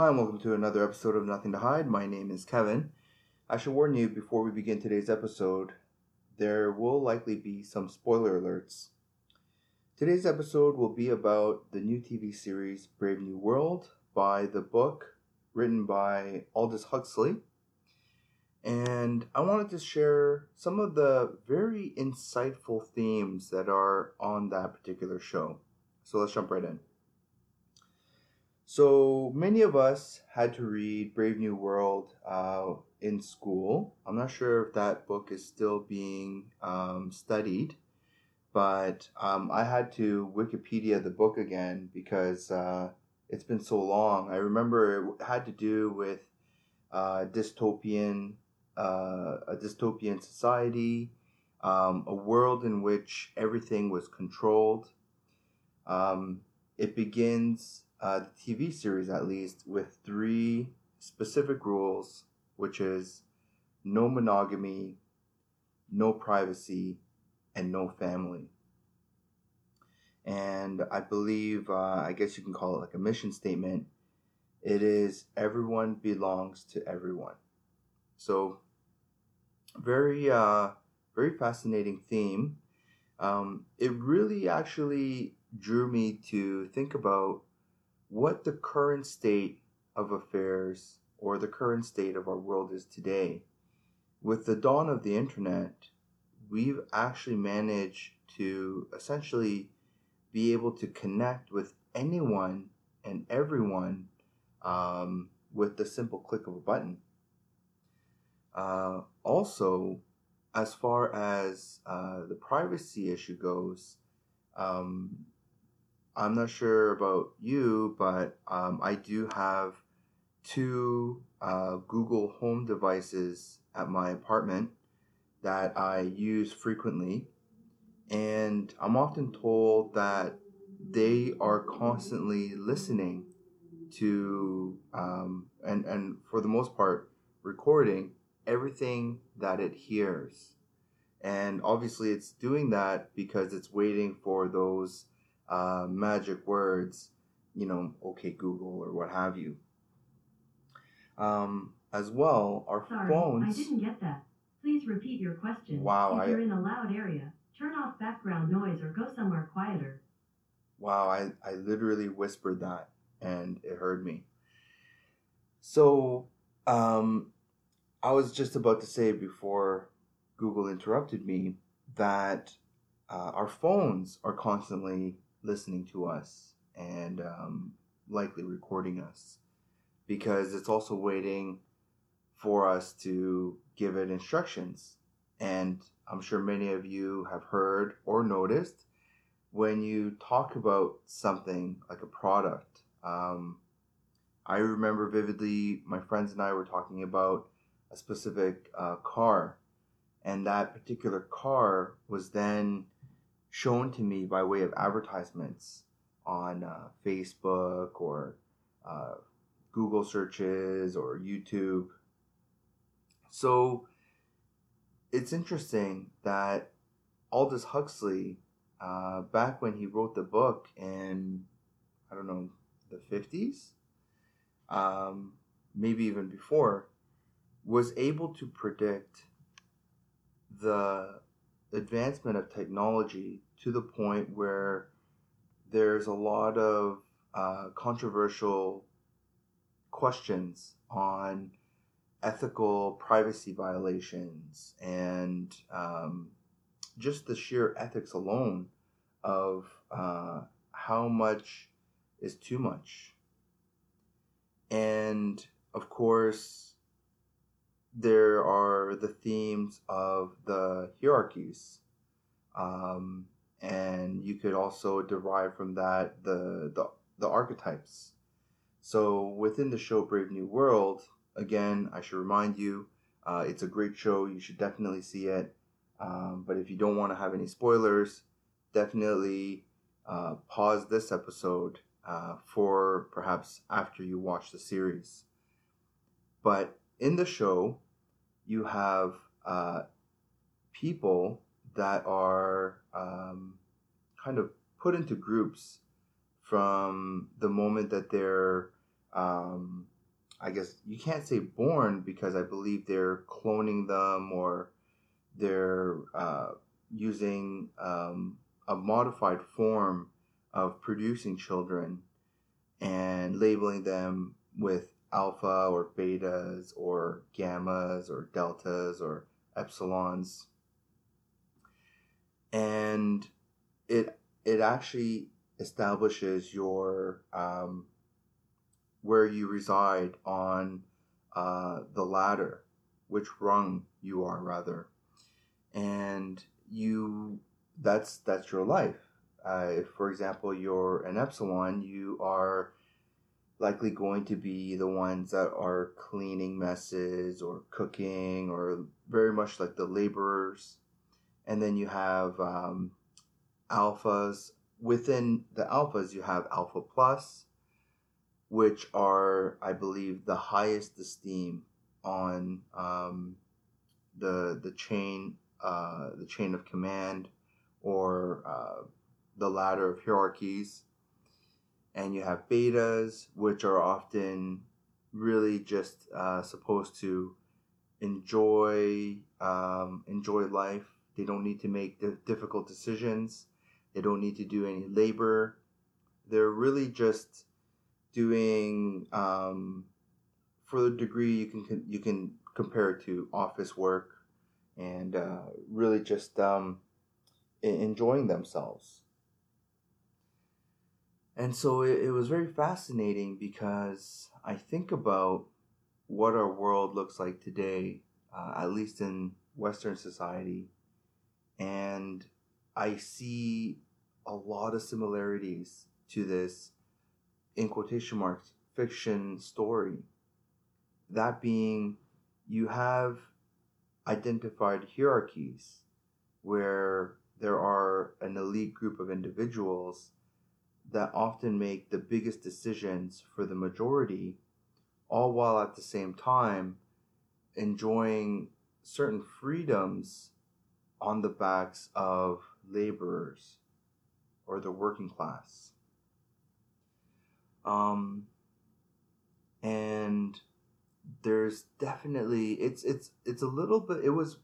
Hi, and welcome to another episode of Nothing to Hide. My name is Kevin. I should warn you before we begin today's episode, there will likely be some spoiler alerts. Today's episode will be about the new TV series Brave New World by the book written by Aldous Huxley. And I wanted to share some of the very insightful themes that are on that particular show. So let's jump right in. So many of us had to read Brave New World uh, in school. I'm not sure if that book is still being um, studied, but um, I had to Wikipedia the book again because uh, it's been so long. I remember it had to do with uh, dystopian, uh, a dystopian society, um, a world in which everything was controlled. Um, it begins uh, the TV series, at least, with three specific rules, which is no monogamy, no privacy, and no family. And I believe, uh, I guess you can call it like a mission statement. It is everyone belongs to everyone. So, very, uh, very fascinating theme. Um, it really actually drew me to think about what the current state of affairs or the current state of our world is today. With the dawn of the internet, we've actually managed to essentially be able to connect with anyone and everyone um, with the simple click of a button. Uh, also, as far as uh, the privacy issue goes, um, I'm not sure about you, but um, I do have two uh, Google Home devices at my apartment that I use frequently. And I'm often told that they are constantly listening to, um, and, and for the most part, recording everything that it hears. And obviously, it's doing that because it's waiting for those uh, magic words, you know, okay Google or what have you. Um, as well, our Sorry, phones. I didn't get that. Please repeat your question. Wow, If I- you're in a loud area, turn off background noise or go somewhere quieter. Wow, I, I literally whispered that and it heard me. So, um, I was just about to say before Google interrupted me that uh, our phones are constantly listening to us and um, likely recording us because it's also waiting for us to give it instructions. And I'm sure many of you have heard or noticed when you talk about something like a product. Um, I remember vividly my friends and I were talking about a specific uh, car, and that particular car was then shown to me by way of advertisements on uh, Facebook or uh, Google searches or YouTube. So it's interesting that Aldous Huxley, uh, back when he wrote the book in, I don't know, the 50s, um, maybe even before, was able to predict the advancement of technology to the point where there's a lot of uh, controversial questions on ethical privacy violations and um, just the sheer ethics alone of uh, how much is too much. And of course, there are the themes of the hierarchies. Um, and you could also derive from that the, the, the archetypes. So within the show Brave New World, again, I should remind you, uh, it's a great show. You should definitely see it. Um, but if you don't want to have any spoilers, definitely uh, pause this episode uh, for perhaps after you watch the series. But in the show, you have uh, people that are um, kind of put into groups from the moment that they're um, I guess you can't say born because I believe they're cloning them or they're uh, using um, a modified form of producing children and labeling them with alpha or betas or gammas or deltas or epsilons and it it actually establishes your um, where you reside on uh, the ladder, which rung you are rather, and you that's that's your life. Uh, if, for example, you're an epsilon, you are likely going to be the ones that are cleaning messes or cooking or very much like the laborers. And then you have um, alphas. Within the alphas, you have alpha plus, which are, I believe, the highest esteem on um, the the chain uh, the chain of command or uh, the ladder of hierarchies. And you have betas, which are often really just uh, supposed to enjoy um, enjoy life. They don't need to make difficult decisions. They don't need to do any labor. They're really just doing um, for the degree you can you can compare it to office work and uh, really just um, enjoying themselves. And so it, it was very fascinating because I think about what our world looks like today, uh, at least in Western society, and I see a lot of similarities to this in quotation marks fiction story. That being, you have identified hierarchies where there are an elite group of individuals that often make the biggest decisions for the majority, all while at the same time enjoying certain freedoms on the backs of laborers or the working class. Um, and there's definitely it's it's it's a little bit it was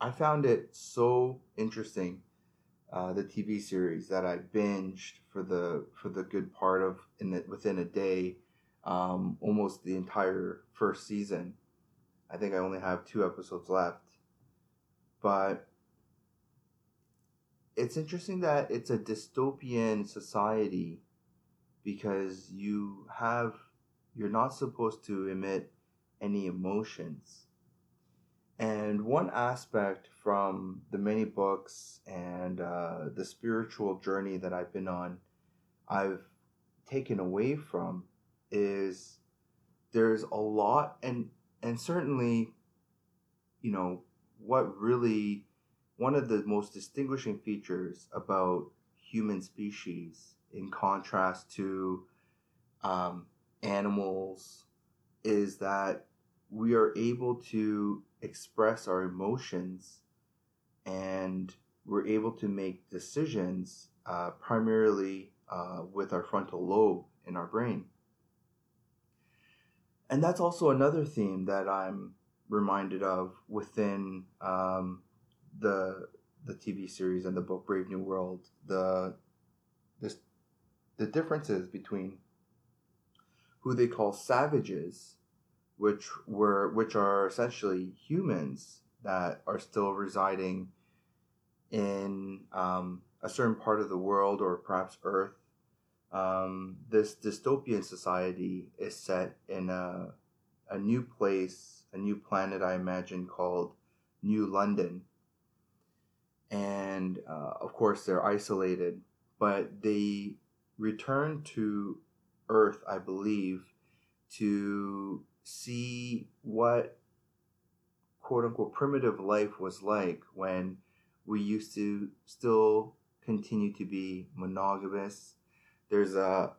I found it so interesting uh, the TV series that I binged for the for the good part of in the, within a day, um, almost the entire first season. I think I only have two episodes left, but it's interesting that it's a dystopian society because you have you're not supposed to emit any emotions and one aspect from the many books and uh, the spiritual journey that I've been on, I've taken away from is there's a lot and and certainly, you know, what really one of the most distinguishing features about human species in contrast to um, animals is that we are able to express our emotions and we're able to make decisions uh, primarily uh, with our frontal lobe in our brain. And that's also another theme that I'm reminded of within um, the the TV series and the book Brave New World. The this the differences between who they call savages which were which are essentially humans that are still residing in um, a certain part of the world or perhaps Earth. Um, this dystopian society is set in a, a new place, a new planet, I imagine, called New London. And uh, of course, they're isolated, but they return to Earth, I believe, to see what quote unquote primitive life was like when we used to still continue to be monogamous. There's a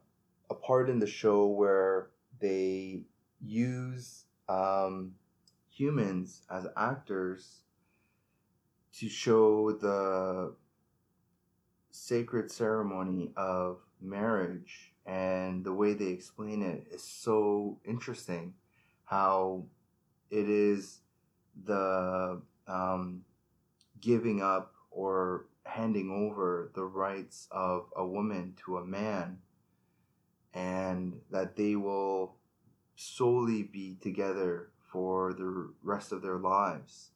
a part in the show where they use um, humans as actors to show the sacred ceremony of marriage and the way they explain it is so interesting. How it is the um, giving up or handing over the rights of a woman to a man, and that they will solely be together for the rest of their lives.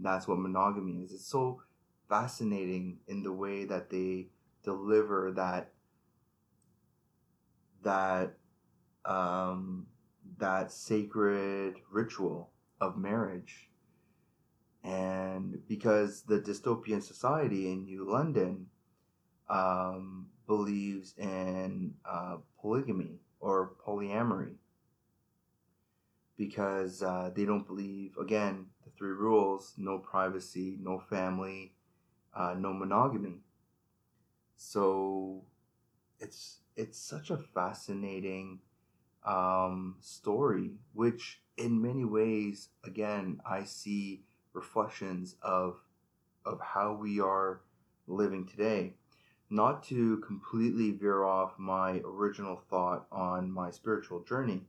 That's what monogamy is. It's so fascinating in the way that they deliver that that um, that sacred ritual of marriage. And because the dystopian society in New London um, believes in uh, polygamy or polyamory, because uh, they don't believe, again, the three rules no privacy, no family, uh, no monogamy. So it's it's such a fascinating um, story, which in many ways, again, I see reflections of of how we are living today. Not to completely veer off my original thought on my spiritual journey,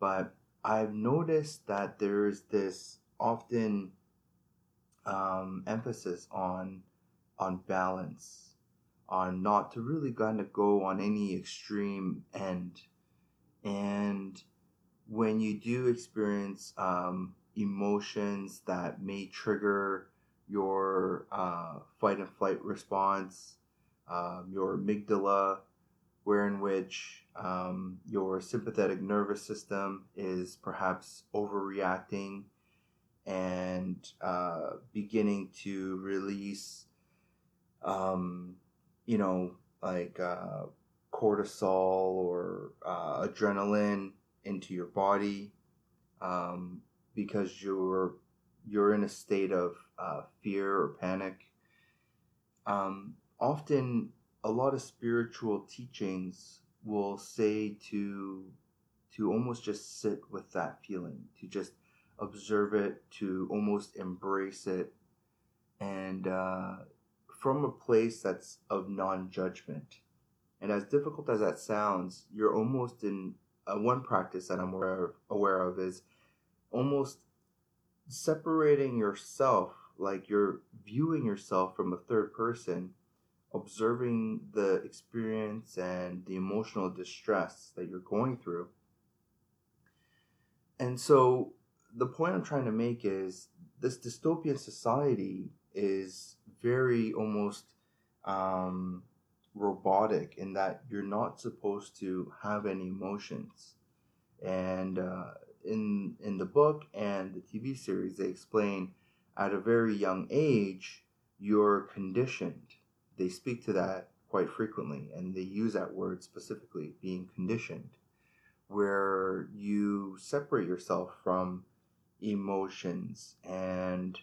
but I've noticed that there's this often um, emphasis on on balance, on not to really kind of go on any extreme end, and when you do experience um, emotions that may trigger your uh, fight and flight response, um, your amygdala, where in which um, your sympathetic nervous system is perhaps overreacting and uh, beginning to release, um, you know, like uh, cortisol or uh, adrenaline into your body um, because you're you're in a state of uh, fear or panic. Um, often, a lot of spiritual teachings will say to to almost just sit with that feeling, to just observe it, to almost embrace it, and uh, from a place that's of non judgment. And as difficult as that sounds, you're almost in uh, one practice that I'm aware of, aware of is almost separating yourself, like you're viewing yourself from a third person, observing the experience and the emotional distress that you're going through. And so the point I'm trying to make is this dystopian society is very almost um, robotic in that you're not supposed to have any emotions. And uh, in in the book and the TV series, they explain at a very young age you're conditioned. They speak to that quite frequently, and they use that word specifically, being conditioned, where you separate yourself from emotions and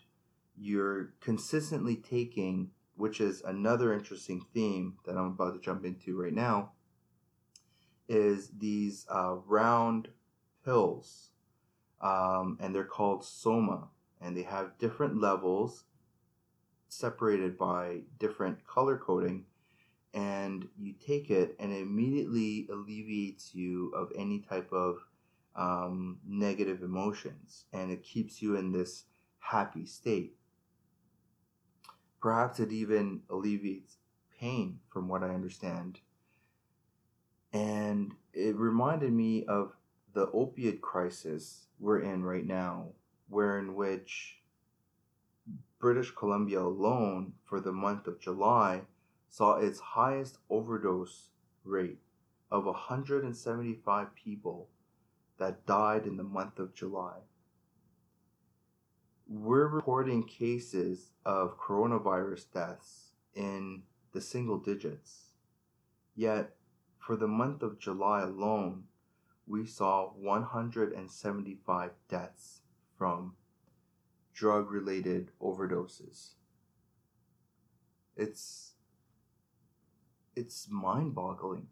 you're consistently taking, which is another interesting theme that I'm about to jump into right now, is these uh, round pills. Um, and they're called soma. And they have different levels separated by different color coding. And you take it, and it immediately alleviates you of any type of um, negative emotions and it keeps you in this happy state. Perhaps it even alleviates pain, from what I understand. And it reminded me of the opiate crisis we're in right now, where in which British Columbia alone for the month of July saw its highest overdose rate of 175 people that died in the month of July. We're reporting cases of coronavirus deaths in the single digits. Yet, for the month of July alone, we saw 175 deaths from drug related overdoses. It's it's mind-boggling.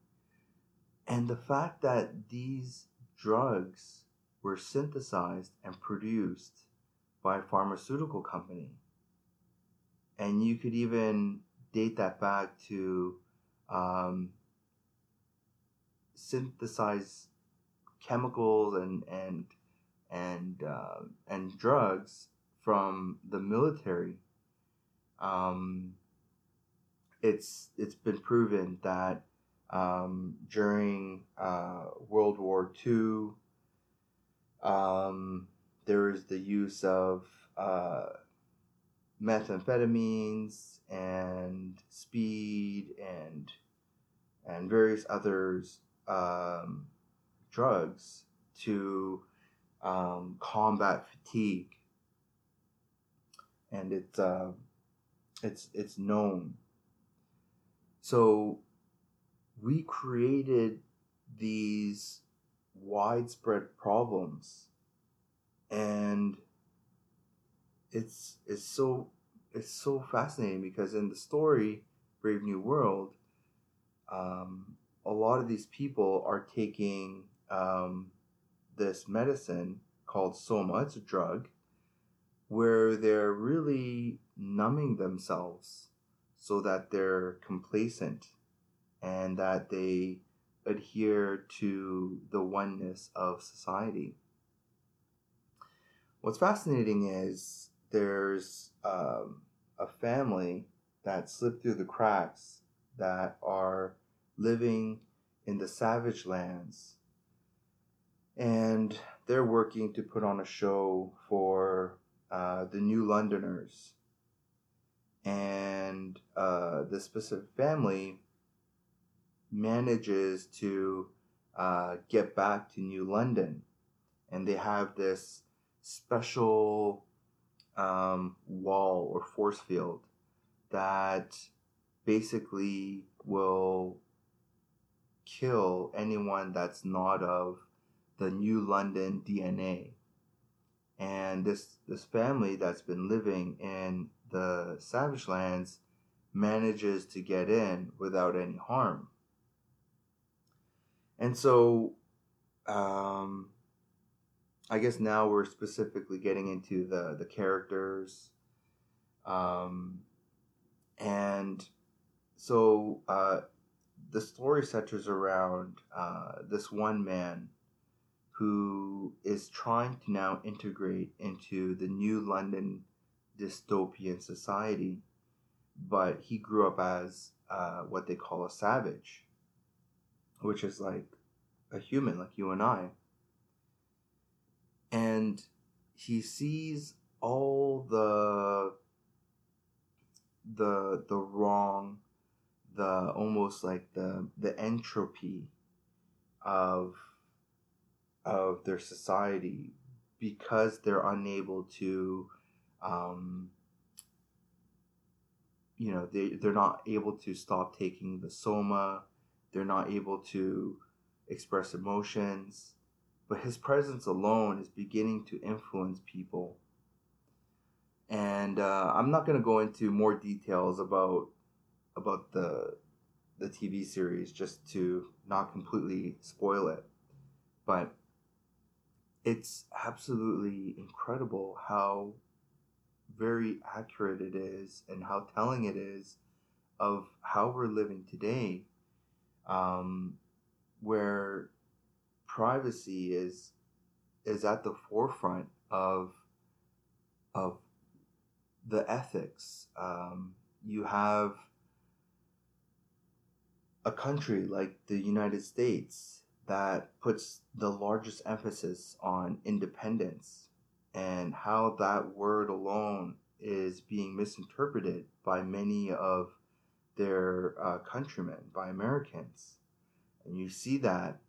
And the fact that these drugs were synthesized and produced by a pharmaceutical company. And you could even date that back to um, synthesize chemicals and and and uh, and drugs from the military. Um, it's it's been proven that um, during uh, World War II, um, there is the use of uh, methamphetamines and speed and and various others um, drugs to um, combat fatigue, and it's uh, it's it's known. So we created these widespread problems, and it's it's so it's so fascinating because in the story Brave New World, um, a lot of these people are taking um, this medicine called soma. It's a drug where they're really numbing themselves so that they're complacent and that they adhere to the oneness of society. What's fascinating is there's um, a family that slipped through the cracks that are living in the savage lands. And they're working to put on a show for uh, the New Londoners. And uh, the specific family manages to uh, get back to New London. And they have this special um, wall or force field that basically will kill anyone that's not of the New London DNA. And this this family that's been living in the Savage Lands manages to get in without any harm. And so, um, I guess now we're specifically getting into the the characters, um, and so uh, the story centers around uh, this one man who is trying to now integrate into the new London dystopian society, but he grew up as uh, what they call a savage, which is like a human, like you and I. And he sees all the the the wrong the almost like the the entropy of of their society because they're unable to um, you know they, they're not able to stop taking the soma. They're not able to express emotions but his presence alone is beginning to influence people and uh, i'm not going to go into more details about about the the TV series just to not completely spoil it. But it's absolutely incredible how very accurate it is and how telling it is of how we're living today, um, where privacy is is at the forefront of of the ethics. Um, you have a country like the United States that puts the largest emphasis on independence and how that word alone is being misinterpreted by many of their uh, countrymen, by Americans. And you see that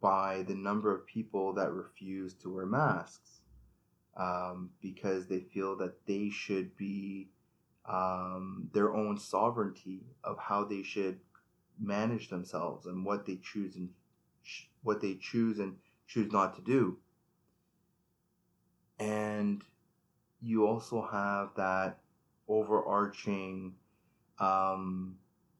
by the number of people that refuse to wear masks um, because they feel that they should be um, their own sovereignty of how they should manage themselves and what they choose and what they choose and choose not to do. And you also have that overarching um,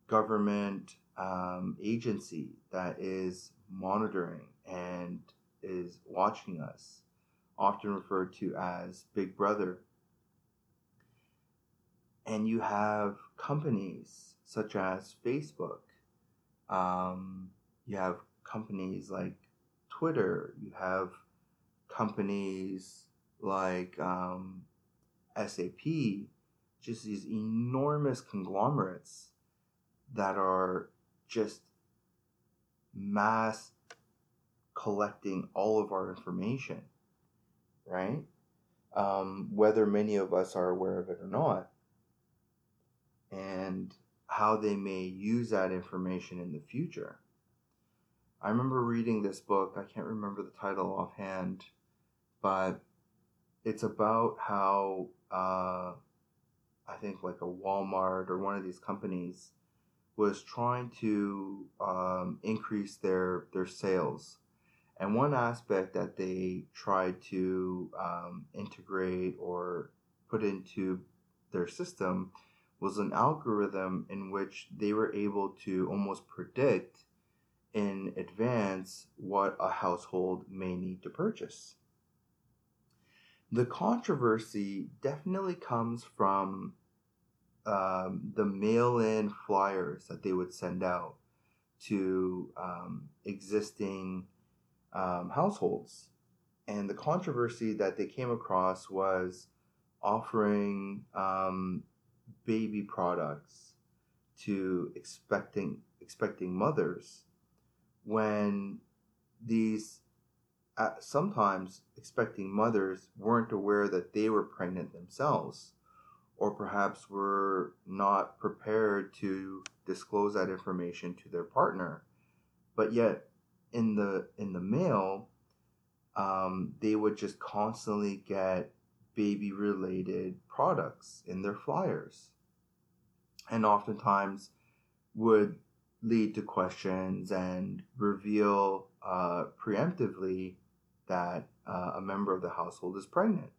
government um, agency that is monitoring and is watching us, often referred to as Big Brother. And you have companies such as Facebook um, you have companies like Twitter, you have companies like um, SAP, just these enormous conglomerates that are just mass collecting all of our information, right? Um, whether many of us are aware of it or not, and how they may use that information in the future. I remember reading this book, I can't remember the title offhand, but it's about how uh, I think like a Walmart or one of these companies was trying to um, increase their their sales, and one aspect that they tried to um, integrate or put into their system was an algorithm in which they were able to almost predict in advance what a household may need to purchase. The controversy definitely comes from um, the mail in flyers that they would send out to um, existing um, households. And the controversy that they came across was offering um, baby products to expecting expecting mothers when these uh, sometimes expecting mothers weren't aware that they were pregnant themselves or perhaps were not prepared to disclose that information to their partner but yet in the in the mail um, they would just constantly get baby related products in their flyers and oftentimes would lead to questions and reveal uh, preemptively that uh, a member of the household is pregnant.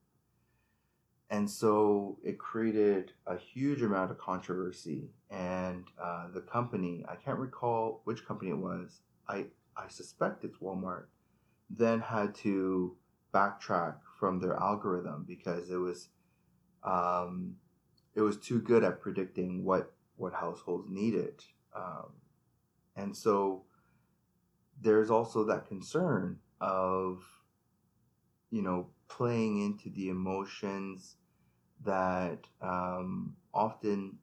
And so it created a huge amount of controversy. And uh, the company, I can't recall which company it was, I, I suspect it's Walmart, then had to backtrack from their algorithm because it was um, it was too good at predicting what what households needed. Um, and so there's also that concern of, you know, playing into the emotions that um, often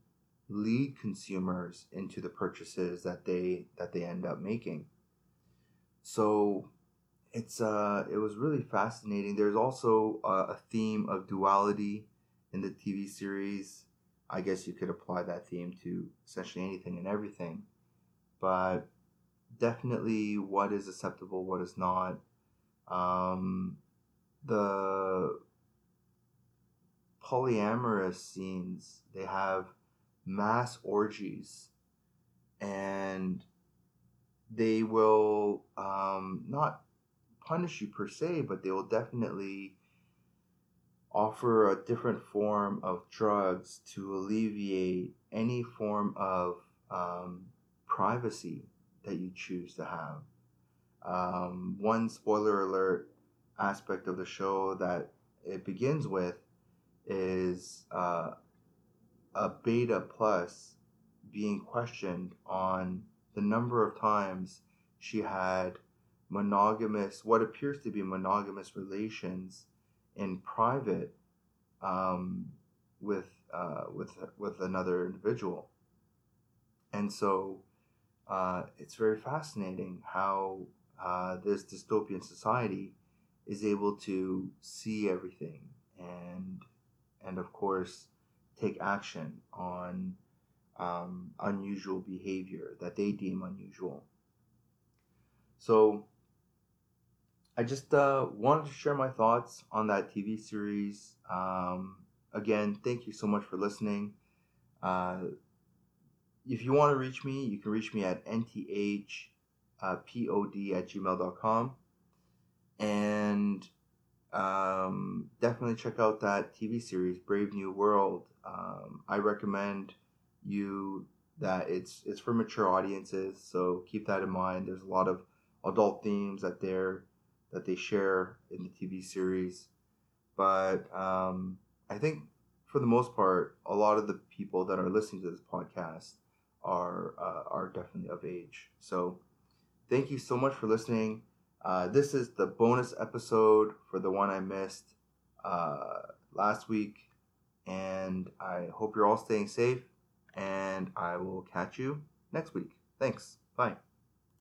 lead consumers into the purchases that they that they end up making. So it's uh it was really fascinating. There's also a, a theme of duality in the TV series. I guess you could apply that theme to essentially anything and everything but definitely what is acceptable, what is not. Um, the polyamorous scenes, they have mass orgies and they will um, not punish you per se, but they will definitely offer a different form of drugs to alleviate any form of um, privacy that you choose to have. Um, one spoiler alert aspect of the show that it begins with is uh, a beta plus being questioned on the number of times she had monogamous, what appears to be monogamous relations in private um, with uh, with with another individual, and so uh, it's very fascinating how uh, this dystopian society is able to see everything and and of course take action on um, unusual behavior that they deem unusual. So I just uh, wanted to share my thoughts on that TV series. Um, again, thank you so much for listening. Uh, if you want to reach me, you can reach me at nthpod uh, at gmail.com. And um, definitely check out that TV series, Brave New World. Um, I recommend you that it's it's for mature audiences, so keep that in mind. There's a lot of adult themes that they're that they share in the TV series, but um, I think for the most part, a lot of the people that are listening to this podcast are uh, are definitely of age. So thank you so much for listening. Uh, this is the bonus episode for the one I missed uh, last week. And I hope you're all staying safe. And I will catch you next week. Thanks. Bye.